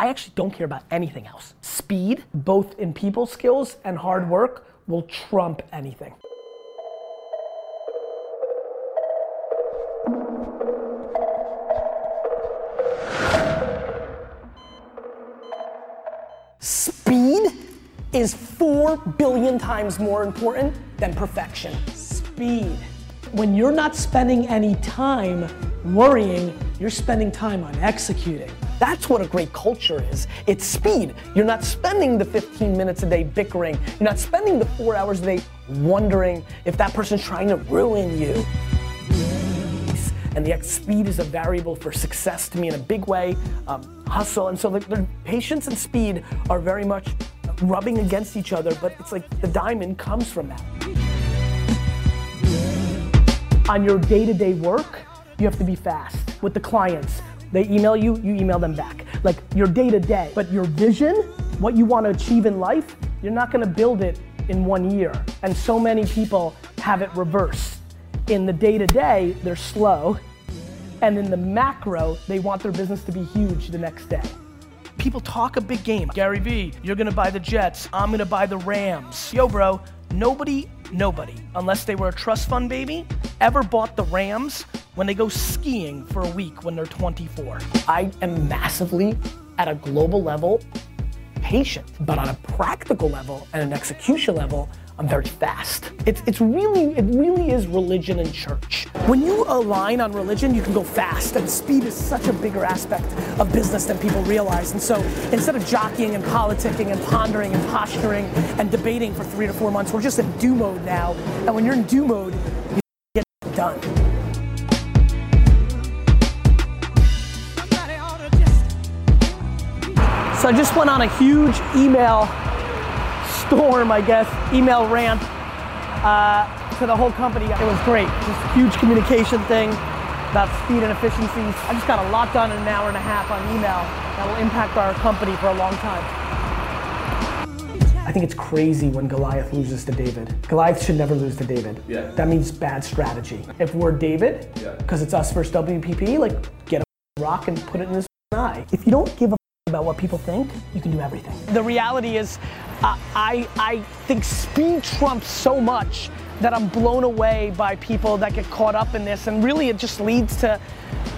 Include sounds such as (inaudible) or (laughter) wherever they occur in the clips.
I actually don't care about anything else. Speed, both in people skills and hard work, will trump anything. Speed is four billion times more important than perfection. Speed. When you're not spending any time worrying, you're spending time on executing. That's what a great culture is. It's speed. You're not spending the 15 minutes a day bickering. You're not spending the four hours a day wondering if that person's trying to ruin you. And the speed is a variable for success to me in a big way. Um, hustle, and so the, the patience and speed are very much rubbing against each other, but it's like the diamond comes from that. On your day-to-day work, you have to be fast. With the clients, they email you, you email them back. Like your day-to-day. But your vision, what you want to achieve in life, you're not going to build it in one year. And so many people have it reversed. In the day-to-day, they're slow. And in the macro, they want their business to be huge the next day. People talk a big game. Gary Vee, you're gonna buy the Jets, I'm gonna buy the Rams. Yo, bro, nobody, nobody, unless they were a trust fund baby, ever bought the Rams when they go skiing for a week when they're 24. I am massively, at a global level, patient, but on a practical level and an execution level, I'm very fast. It's, it's really, it really is religion and church. When you align on religion, you can go fast, and speed is such a bigger aspect of business than people realize. And so instead of jockeying and politicking and pondering and posturing and debating for three to four months, we're just in do mode now. And when you're in do mode, you get done. So I just went on a huge email storm, I guess, email rant uh, to the whole company. It was great. Just huge communication thing about speed and efficiencies. I just got a lot done in an hour and a half on email that will impact our company for a long time. I think it's crazy when Goliath loses to David. Goliath should never lose to David. Yeah. That means bad strategy. If we're David, Yeah. because it's us versus WPP, like get a rock and put it in his eye. If you don't give a about what people think, you can do everything. The reality is, uh, I, I think speed trumps so much that I'm blown away by people that get caught up in this, and really it just leads to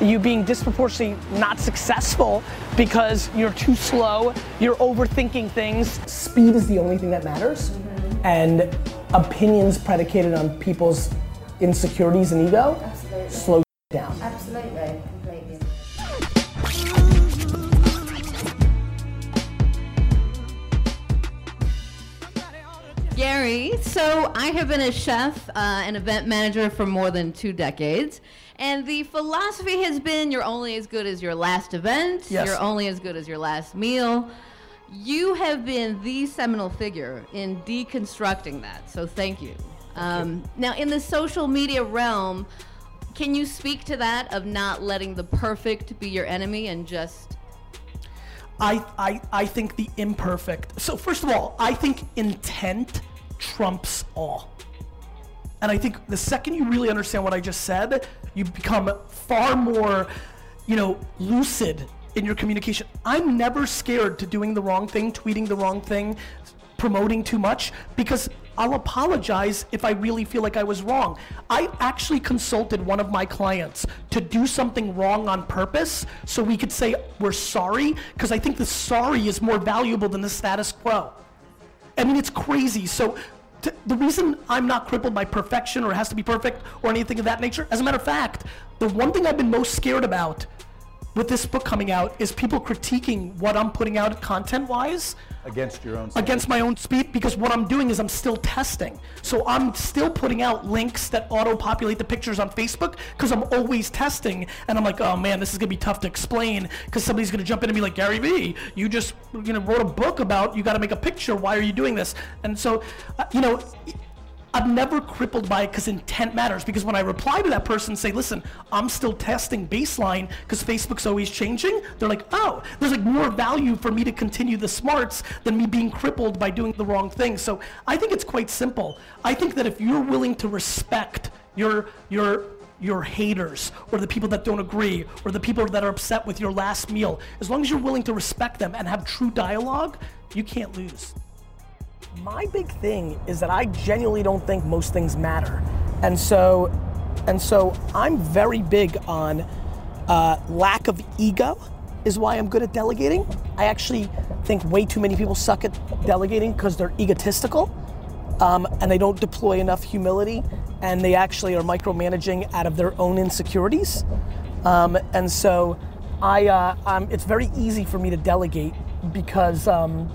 you being disproportionately not successful because you're too slow, you're overthinking things. Speed is the only thing that matters, and opinions predicated on people's insecurities and ego Absolutely. slow so I have been a chef uh, and event manager for more than two decades. And the philosophy has been you're only as good as your last event, Yes. you're only as good as your last meal. You have been the seminal figure in deconstructing that, so thank you. Um, now, in the social media realm, can you speak to that of not letting the perfect be your enemy and just I, I, I think the imperfect. So first of all, I think intent trumps all. And I think the second you really understand what I just said, you become far more, you know, lucid in your communication. I'm never scared to doing the wrong thing, tweeting the wrong thing, promoting too much because I'll apologize if I really feel like I was wrong. I actually consulted one of my clients to do something wrong on purpose so we could say we're sorry because I think the sorry is more valuable than the status quo. I mean, it's crazy. So, t- the reason I'm not crippled by perfection or has to be perfect or anything of that nature, as a matter of fact, the one thing I've been most scared about with this book coming out is people critiquing what I'm putting out content wise Against your own. against my own speed because what I'm doing is I'm still testing. So I'm still putting out links that auto populate the pictures on Facebook because I'm always testing. And I'm like, oh man, this is gonna be tough to explain because somebody's gonna jump in and be like, Gary Vee, you just you know wrote a book about you got to make a picture. Why are you doing this? And so, uh, you know. I'm never crippled by it because intent matters. Because when I reply to that person and say, listen, I'm still testing baseline because Facebook's always changing, they're like, oh, there's like more value for me to continue the smarts than me being crippled by doing the wrong thing. So I think it's quite simple. I think that if you're willing to respect your your your haters or the people that don't agree or the people that are upset with your last meal, as long as you're willing to respect them and have true dialogue, you can't lose. My big thing is that I genuinely don't think most things matter. And so, and so I'm very big on uh, lack of ego is why I'm good at delegating. I actually think way too many people suck at delegating because they're egotistical um, and they don't deploy enough humility and they actually are micromanaging out of their own insecurities. Um, and so I, uh, um, it's very easy for me to delegate because, um,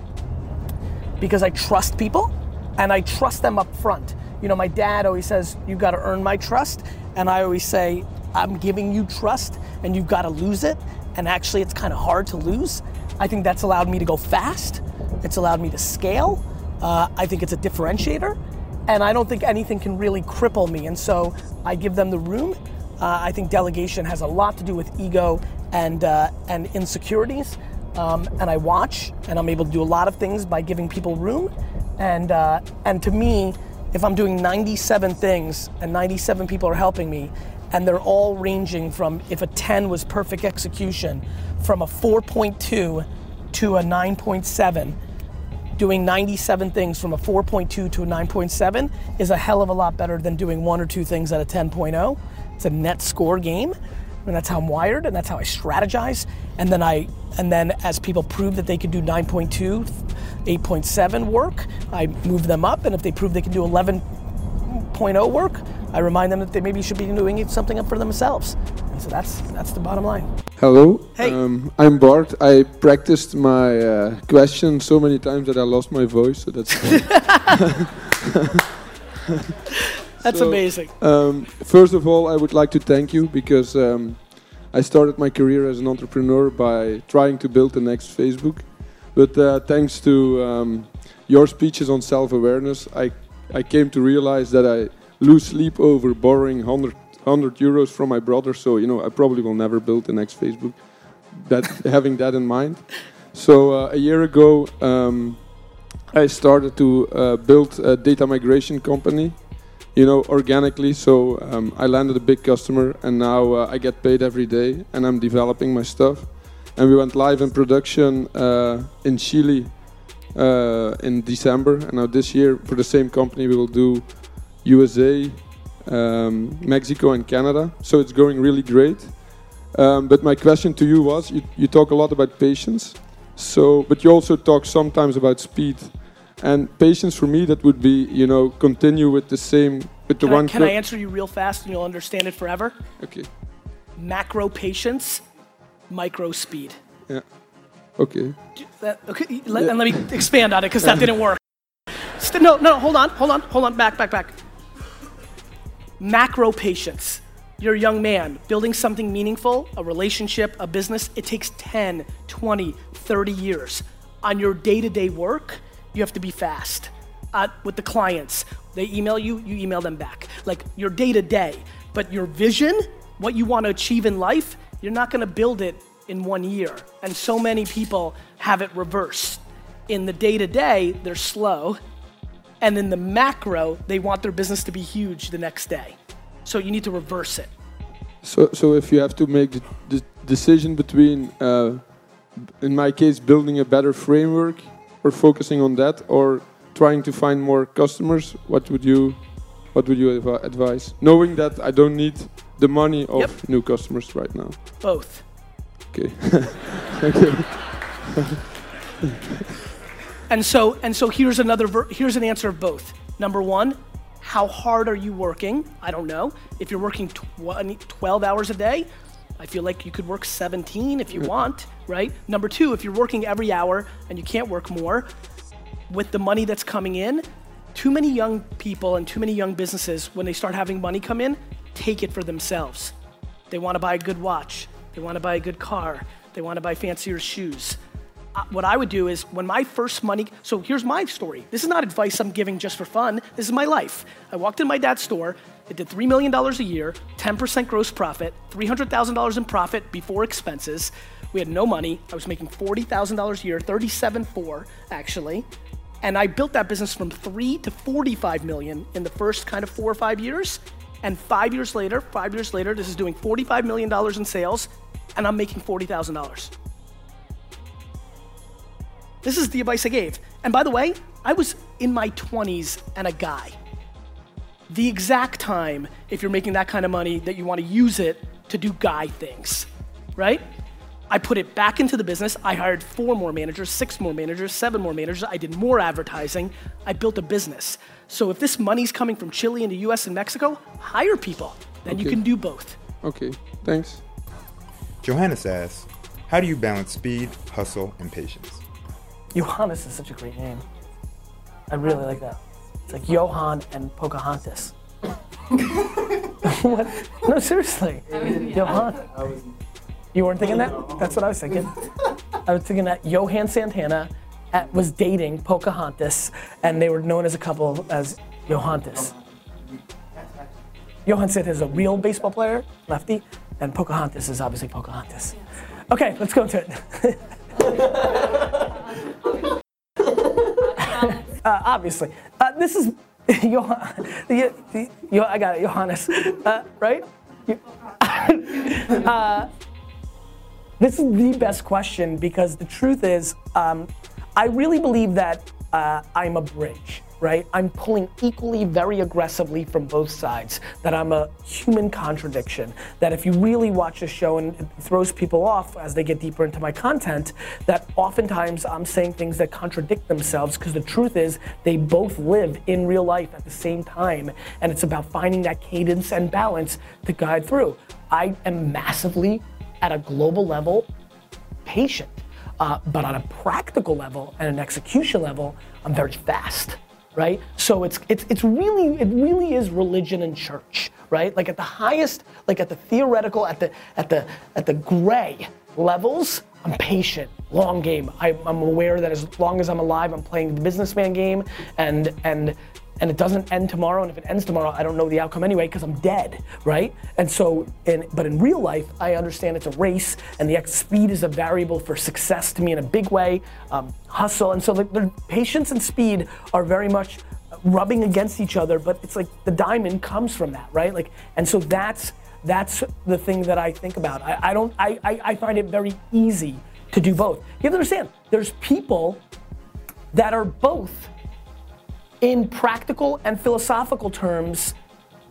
because I trust people and I trust them up front. You know, my dad always says, You've gotta earn my trust. And I always say, I'm giving you trust and you've gotta lose it. And actually, it's kind of hard to lose. I think that's allowed me to go fast. It's allowed me to scale. Uh, I think it's a differentiator, and I don't think anything can really cripple me. And so I give them the room. Uh, I think delegation has a lot to do with ego and uh, and insecurities. Um, and I watch, and I'm able to do a lot of things by giving people room. And uh, and to me, if I'm doing 97 things and 97 people are helping me, and they're all ranging from if a 10 was perfect execution, from a 4.2 to a 9.7 doing 97 things from a 4.2 to a 9.7 is a hell of a lot better than doing one or two things at a 10.0. It's a net score game. And that's how I'm wired and that's how I strategize. And then I and then as people prove that they can do 9.2, 8.7 work, I move them up and if they prove they can do 11.0 work, I remind them that they maybe should be doing something up for themselves. And so that's that's the bottom line. Hello, Hey. um, I'm Bart. I practiced my uh, question so many times that I lost my voice, so that's (laughs) That's So- amazing. Um, first of all, I would like to thank you because um, I started my career as an entrepreneur by trying to build the next Facebook. But uh, thanks to um, your speeches on self-awareness, I, I came to realize that I lose sleep over borrowing 100, 100 euros from my brother. So, you know, I probably will never build the next Facebook. That, (laughs) having that in mind. So uh, a year ago, um, I started to uh, build a data migration company you know, organically. So um, I landed a big customer, and now uh, I get paid every day, and I'm developing my stuff. And we went live in production uh, in Chile uh, in December, and now this year for the same company we will do USA, um, Mexico, and Canada. So it's going really great. Um, but my question to you was: you, you talk a lot about patience, so but you also talk sometimes about speed. And patience for me, that would be, you know, continue with the same, with the Can, I, one. can cur- I answer you real fast and you'll understand it forever? Okay. Macro patience, micro speed. Yeah. Okay. That, okay, let, and let me expand on it because that didn't work. St- no, no, hold on, hold on, hold on, back, back, back. Macro patience. You're a young man building something meaningful, a relationship, a business. It takes 10, 20, 30 years. On your day to day work, you have to be fast. Uh, with the clients, they email you, you email them back. Like your day to day. But your vision, what you want to achieve in life, you're not going to build it in one year. And so many people have it reversed. In the day to day, they're slow. And in the macro, they want their business to be huge the next day. So you need to reverse it. So, so if you have to make the, decision between, uh, in my case, building a better framework or focusing on that, or trying to find more customers, what would you, what would you advi- advise? Knowing that I don't need the money of Yep. new customers right now. Both. Okay. (laughs) Thank you. (laughs) And so, and so here's another, ver- here's an answer of both. Number one, how hard are you working? I don't know. If you're working 20, 12 hours a day, I feel like you could work 17 if you want, right? Number two, if you're working every hour and you can't work more, with the money that's coming in, too many young people and too many young businesses, when they start having money come in, take it for themselves. They want to buy a good watch. They want to buy a good car. They want to buy fancier shoes. Uh, what I would do is when my first money, so here's my story. This is not advice I'm giving just for fun. This is my life. I walked in my dad's store. It did $3 million a year, 10% gross profit, $300,000 in profit before expenses. We had no money. I was making $40,000 a year, 37.4 actually. And I built that business from three to 45 million in the first kind of four or five years. And five years later, five years later, this is doing $45 million in sales, and I'm making $40,000. This is the advice I gave. And by the way, I was in my 20s and a guy. The exact time, if you're making that kind of money, that you want to use it to do guy things, right? I put it back into the business. I hired four more managers, six more managers, seven more managers. I did more advertising. I built a business. So if this money's coming from Chile and the US and Mexico, hire people. Then you can do both. Okay, thanks. Johannes asks, how do you balance speed, hustle, and patience? Johannes is such a great name. I really like that. It's like Johan and Pocahontas. (laughs) what? No, seriously. Johan. You weren't thinking that? That's what I was thinking. I was thinking that Johan Santana at, was dating Pocahontas, and they were known as a couple as Johantas. Johan Santana is a real baseball player, lefty, and Pocahontas is obviously Pocahontas. Okay, let's go into it. (laughs) Uh, obviously. Uh, this is (laughs) Johann, the, the, Yo- I got it, Johannes, uh, right? (laughs) Uh, this is the best question because the truth is, um, I really believe that uh, I'm a bridge, right? I'm pulling equally very aggressively from both sides, that I'm a human contradiction, that if you really watch the show and it throws people off as they get deeper into my content, that oftentimes I'm saying things that contradict themselves because the truth is they both live in real life at the same time and it's about finding that cadence and balance to guide through. I am massively at a global level patient. Uh, but on a practical level and an execution level, I'm very fast, right? So it's it's it's really it really is religion and church, right? Like at the highest, like at the theoretical, at the at the at the gray levels, I'm patient, long game. I, I'm aware that as long as I'm alive, I'm playing the businessman game, and and and it doesn't end tomorrow. And if it ends tomorrow, I don't know the outcome anyway because I'm dead, right? And so, in, but in real life, I understand it's a race, and the speed is a variable for success to me in a big way. Um, hustle, and so the, the patience and speed are very much rubbing against each other. But it's like the diamond comes from that, right? Like, and so that's that's the thing that I think about. I, I don't. I, I I find it very easy to do both. You have to understand. There's people that are both in practical and philosophical terms,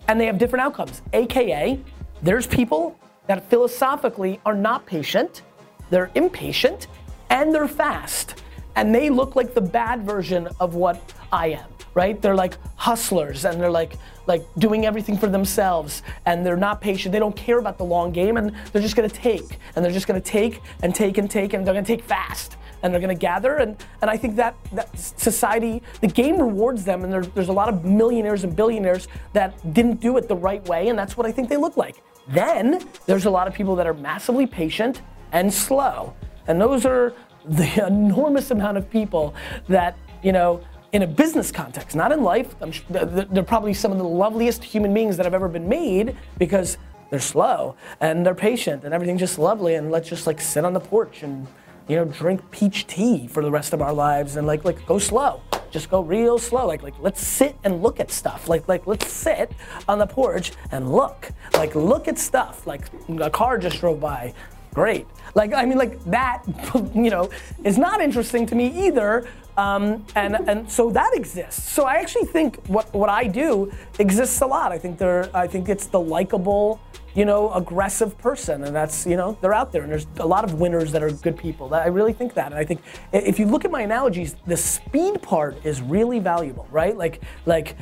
and they have different outcomes. AKA, there's people that philosophically are not patient, they're impatient, and they're fast. And they look like the bad version of what I am, right? They're like hustlers and they're like like doing everything for themselves and they're not patient. They don't care about the long game and they're just gonna take and they're just gonna take and take and take and they're gonna take fast and they're going to gather and, and i think that, that society the game rewards them and there, there's a lot of millionaires and billionaires that didn't do it the right way and that's what i think they look like. Then there's a lot of people that are massively patient and slow and those are (laughs) the enormous amount of people that you know in a business context not in life they're probably some of the loveliest human beings that have ever been made because they're slow and they're patient and everything's just lovely and let's just like sit on the porch and you know, drink peach tea for the rest of our lives and like like go slow. Just go real slow. Like like let's sit and look at stuff. Like like let's sit on the porch and look. Like look at stuff. Like a car just drove by. Great. Like I mean like that (laughs) you know is not interesting to me either. Um, and and so that exists. So I actually think what what I do exists a lot. I think there I think it's the likable you know, aggressive person, and that's you know they're out there, and there's a lot of winners that are good people. I really think that, and I think if you look at my analogies, the speed part is really valuable, right? Like like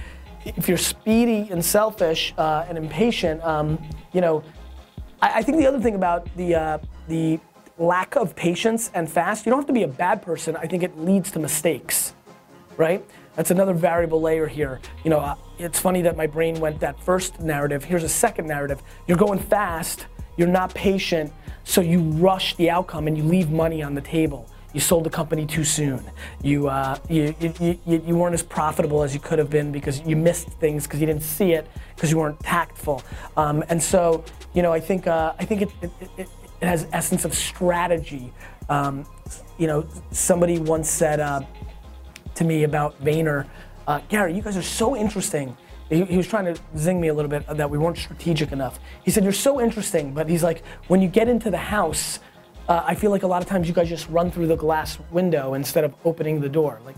if you're speedy and selfish uh, and impatient, um, you know, I, I think the other thing about the uh, the lack of patience and fast, you don't have to be a bad person. I think it leads to mistakes right? That's another variable layer here. You know, uh, it's funny that my brain went that first narrative. Here's a second narrative. You're going fast, you're not patient, so you rush the outcome and you leave money on the table. You sold the company too soon. You, uh, you, you, you, you weren't as profitable as you could have been because you missed things because you didn't see it because you weren't tactful. Um, and so, you know, I think, uh, I think it, it, it, it has essence of strategy. Um, you know, somebody once said, uh, to me about Vayner. Uh, Gary, you guys are so interesting he, he was trying to zing me a little bit that we weren't strategic enough. He said, You're so interesting, but he's like, when you get into the house, Uh, I feel like a lot of times you guys just run through the glass window instead of opening the door. Like,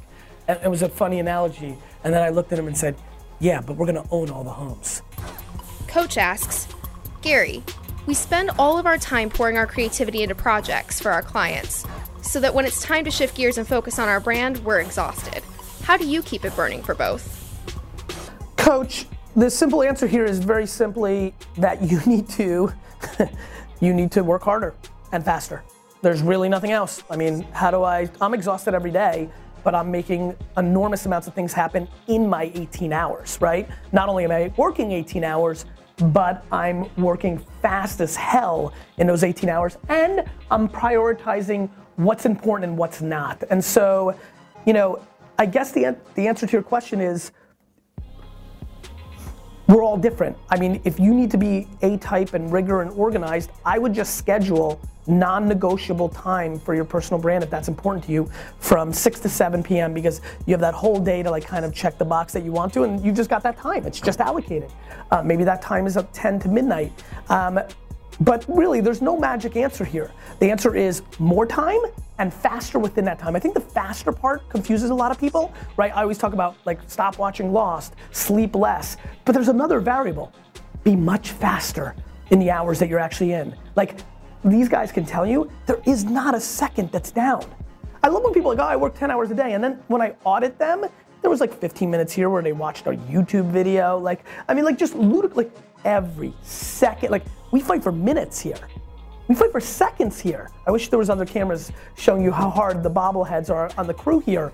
it was a funny analogy. And then I looked at him and said, Yeah, but we're gonna own all the homes. Coach asks, Gary, we spend all of our time pouring our creativity into projects for our clients, so that when it's time to shift gears and focus on our brand, we're exhausted. How do you keep it burning for both? Coach, the simple answer here is very simply that you need to (laughs) you need to work harder and faster. There's really nothing else. I mean, how do I I'm exhausted every day, but I'm making enormous amounts of things happen in my 18 hours, right? Not only am I working 18 hours, but I'm working fast as hell in those 18 hours and I'm prioritizing what's important and what's not. And so, you know, I guess the the answer to your question is we're all different. I mean, if you need to be A type and rigor and organized, I would just schedule non negotiable time for your personal brand if that's important to you from 6 to 7 p.m. because you have that whole day to like kind of check the box that you want to and you've just got that time. It's just allocated. Uh, maybe that time is up 10 to midnight. Um, but really, there's no magic answer here. The answer is more time and faster within that time. I think the faster part confuses a lot of people, right? I always talk about like stop watching Lost, sleep less. But there's another variable. Be much faster in the hours that you're actually in. Like these guys can tell you there is not a second that's down. I love when people are like, oh, I work 10 hours a day. And then when I audit them, there was like 15 minutes here where they watched a YouTube video. Like, I mean, like just ludic- like every second. Like we fight for minutes here. We fight for seconds here. I wish there was other cameras showing you how hard the bobbleheads are on the crew here.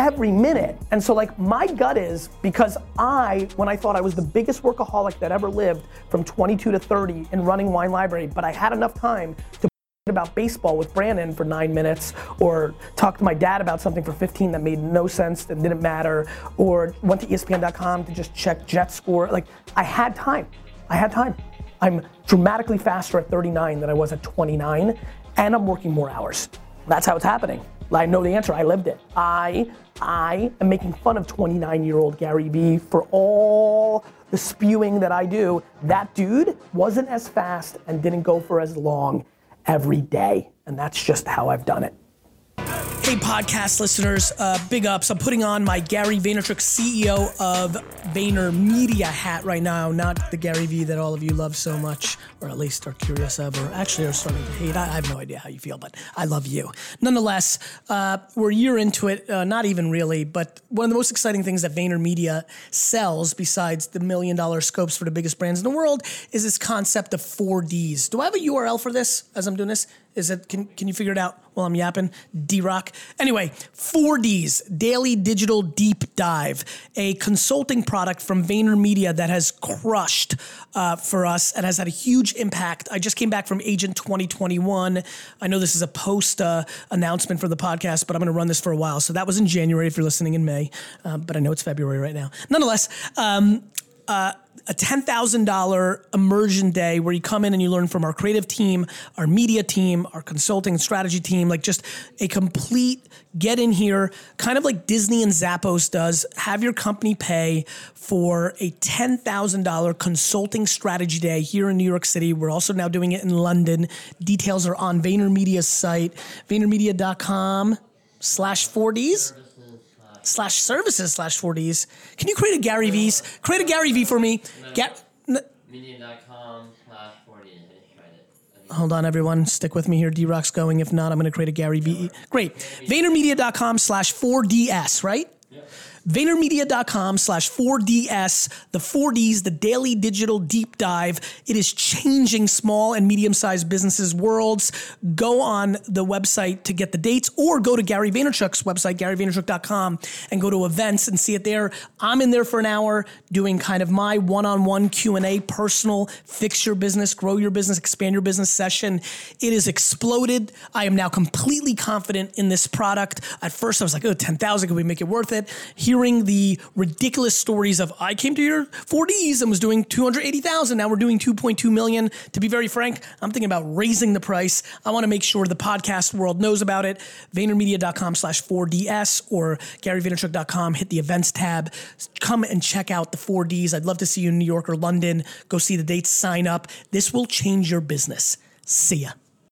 Every minute. And so like my gut is because I, when I thought I was the biggest workaholic that ever lived from 22 to 30 in running Wine Library, but I had enough time to (laughs) about baseball with Brandon for nine minutes, or talk to my dad about something for 15 that made no sense and didn't matter, or went to ESPN.com to just check Jet score. Like I had time. I had time. I'm dramatically faster at 39 than I was at 29, and I'm working more hours. That's how it's happening. I know the answer. I lived it. I I am making fun of 29 year old Gary Vee for all the spewing that I do. That dude wasn't as fast and didn't go for as long every day, and that's just how I've done it. Hey, podcast listeners, uh, big ups. I'm putting on my Gary Vaynerchuk CEO of Vayner Media hat right now, not the Gary Vee that all of you love so much, or at least are curious of, or actually are starting to hate. I, I have no idea how you feel, but I love you. Nonetheless, uh, we're a year into it, uh, not even really, but one of the most exciting things that Vayner Media sells, besides the million dollar scopes for the biggest brands in the world, is this concept of 4Ds. Do I have a URL for this as I'm doing this? Is it can can you figure it out while I'm yapping? D Rock. Anyway, 4Ds, Daily Digital Deep Dive, a consulting product from VaynerMedia that has crushed uh, for us and has had a huge impact. I just came back from Agent 2021. I know this is a post uh, announcement for the podcast, but I'm going to run this for a while. So that was in January if you're listening in May, uh, but I know it's February right now. Nonetheless, um, uh, a $10,000 immersion day where you come in and you learn from our creative team, our media team, our consulting strategy team, like just a complete get in here, kind of like Disney and Zappos does. Have your company pay for a $10,000 consulting strategy day here in New York City. We're also now doing it in London. Details are on VaynerMedia's site, VaynerMedia.com slash 4Ds slash services slash 4Ds. Can you create a Gary V's? Create a Gary V for me. Ga- n- Medium.com slash 40. I just tried it. Hold on, everyone. Stick with me here. D Rock's going. If not, I'm going to create a Gary V. Great. VaynerMedia.com slash 4DS, right? VaynerMedia.com slash 4DS, the 4Ds, the daily digital deep dive. It is changing small and medium sized businesses' worlds. Go on the website to get the dates or go to Gary Vaynerchuk's website, GaryVaynerchuk.com, and go to events and see it there. I'm in there for an hour doing kind of my one-on-one Q&A, personal, fix your business, grow your business, expand your business session. It has exploded. I am now completely confident in this product. At first I was like, oh, 10,000, can we make it worth it? Here hearing the ridiculous stories of I came to your 4Ds and was doing 280,000. Now we're doing 2.2 million. To be very frank, I'm thinking about raising the price. I want to make sure the podcast world knows about it. VaynerMedia.com slash 4DS or GaryVaynerchuk.com. Hit the events tab. Come and check out the 4Ds. I'd love to see you in New York or London. Go see the dates, sign up. This will change your business. See ya.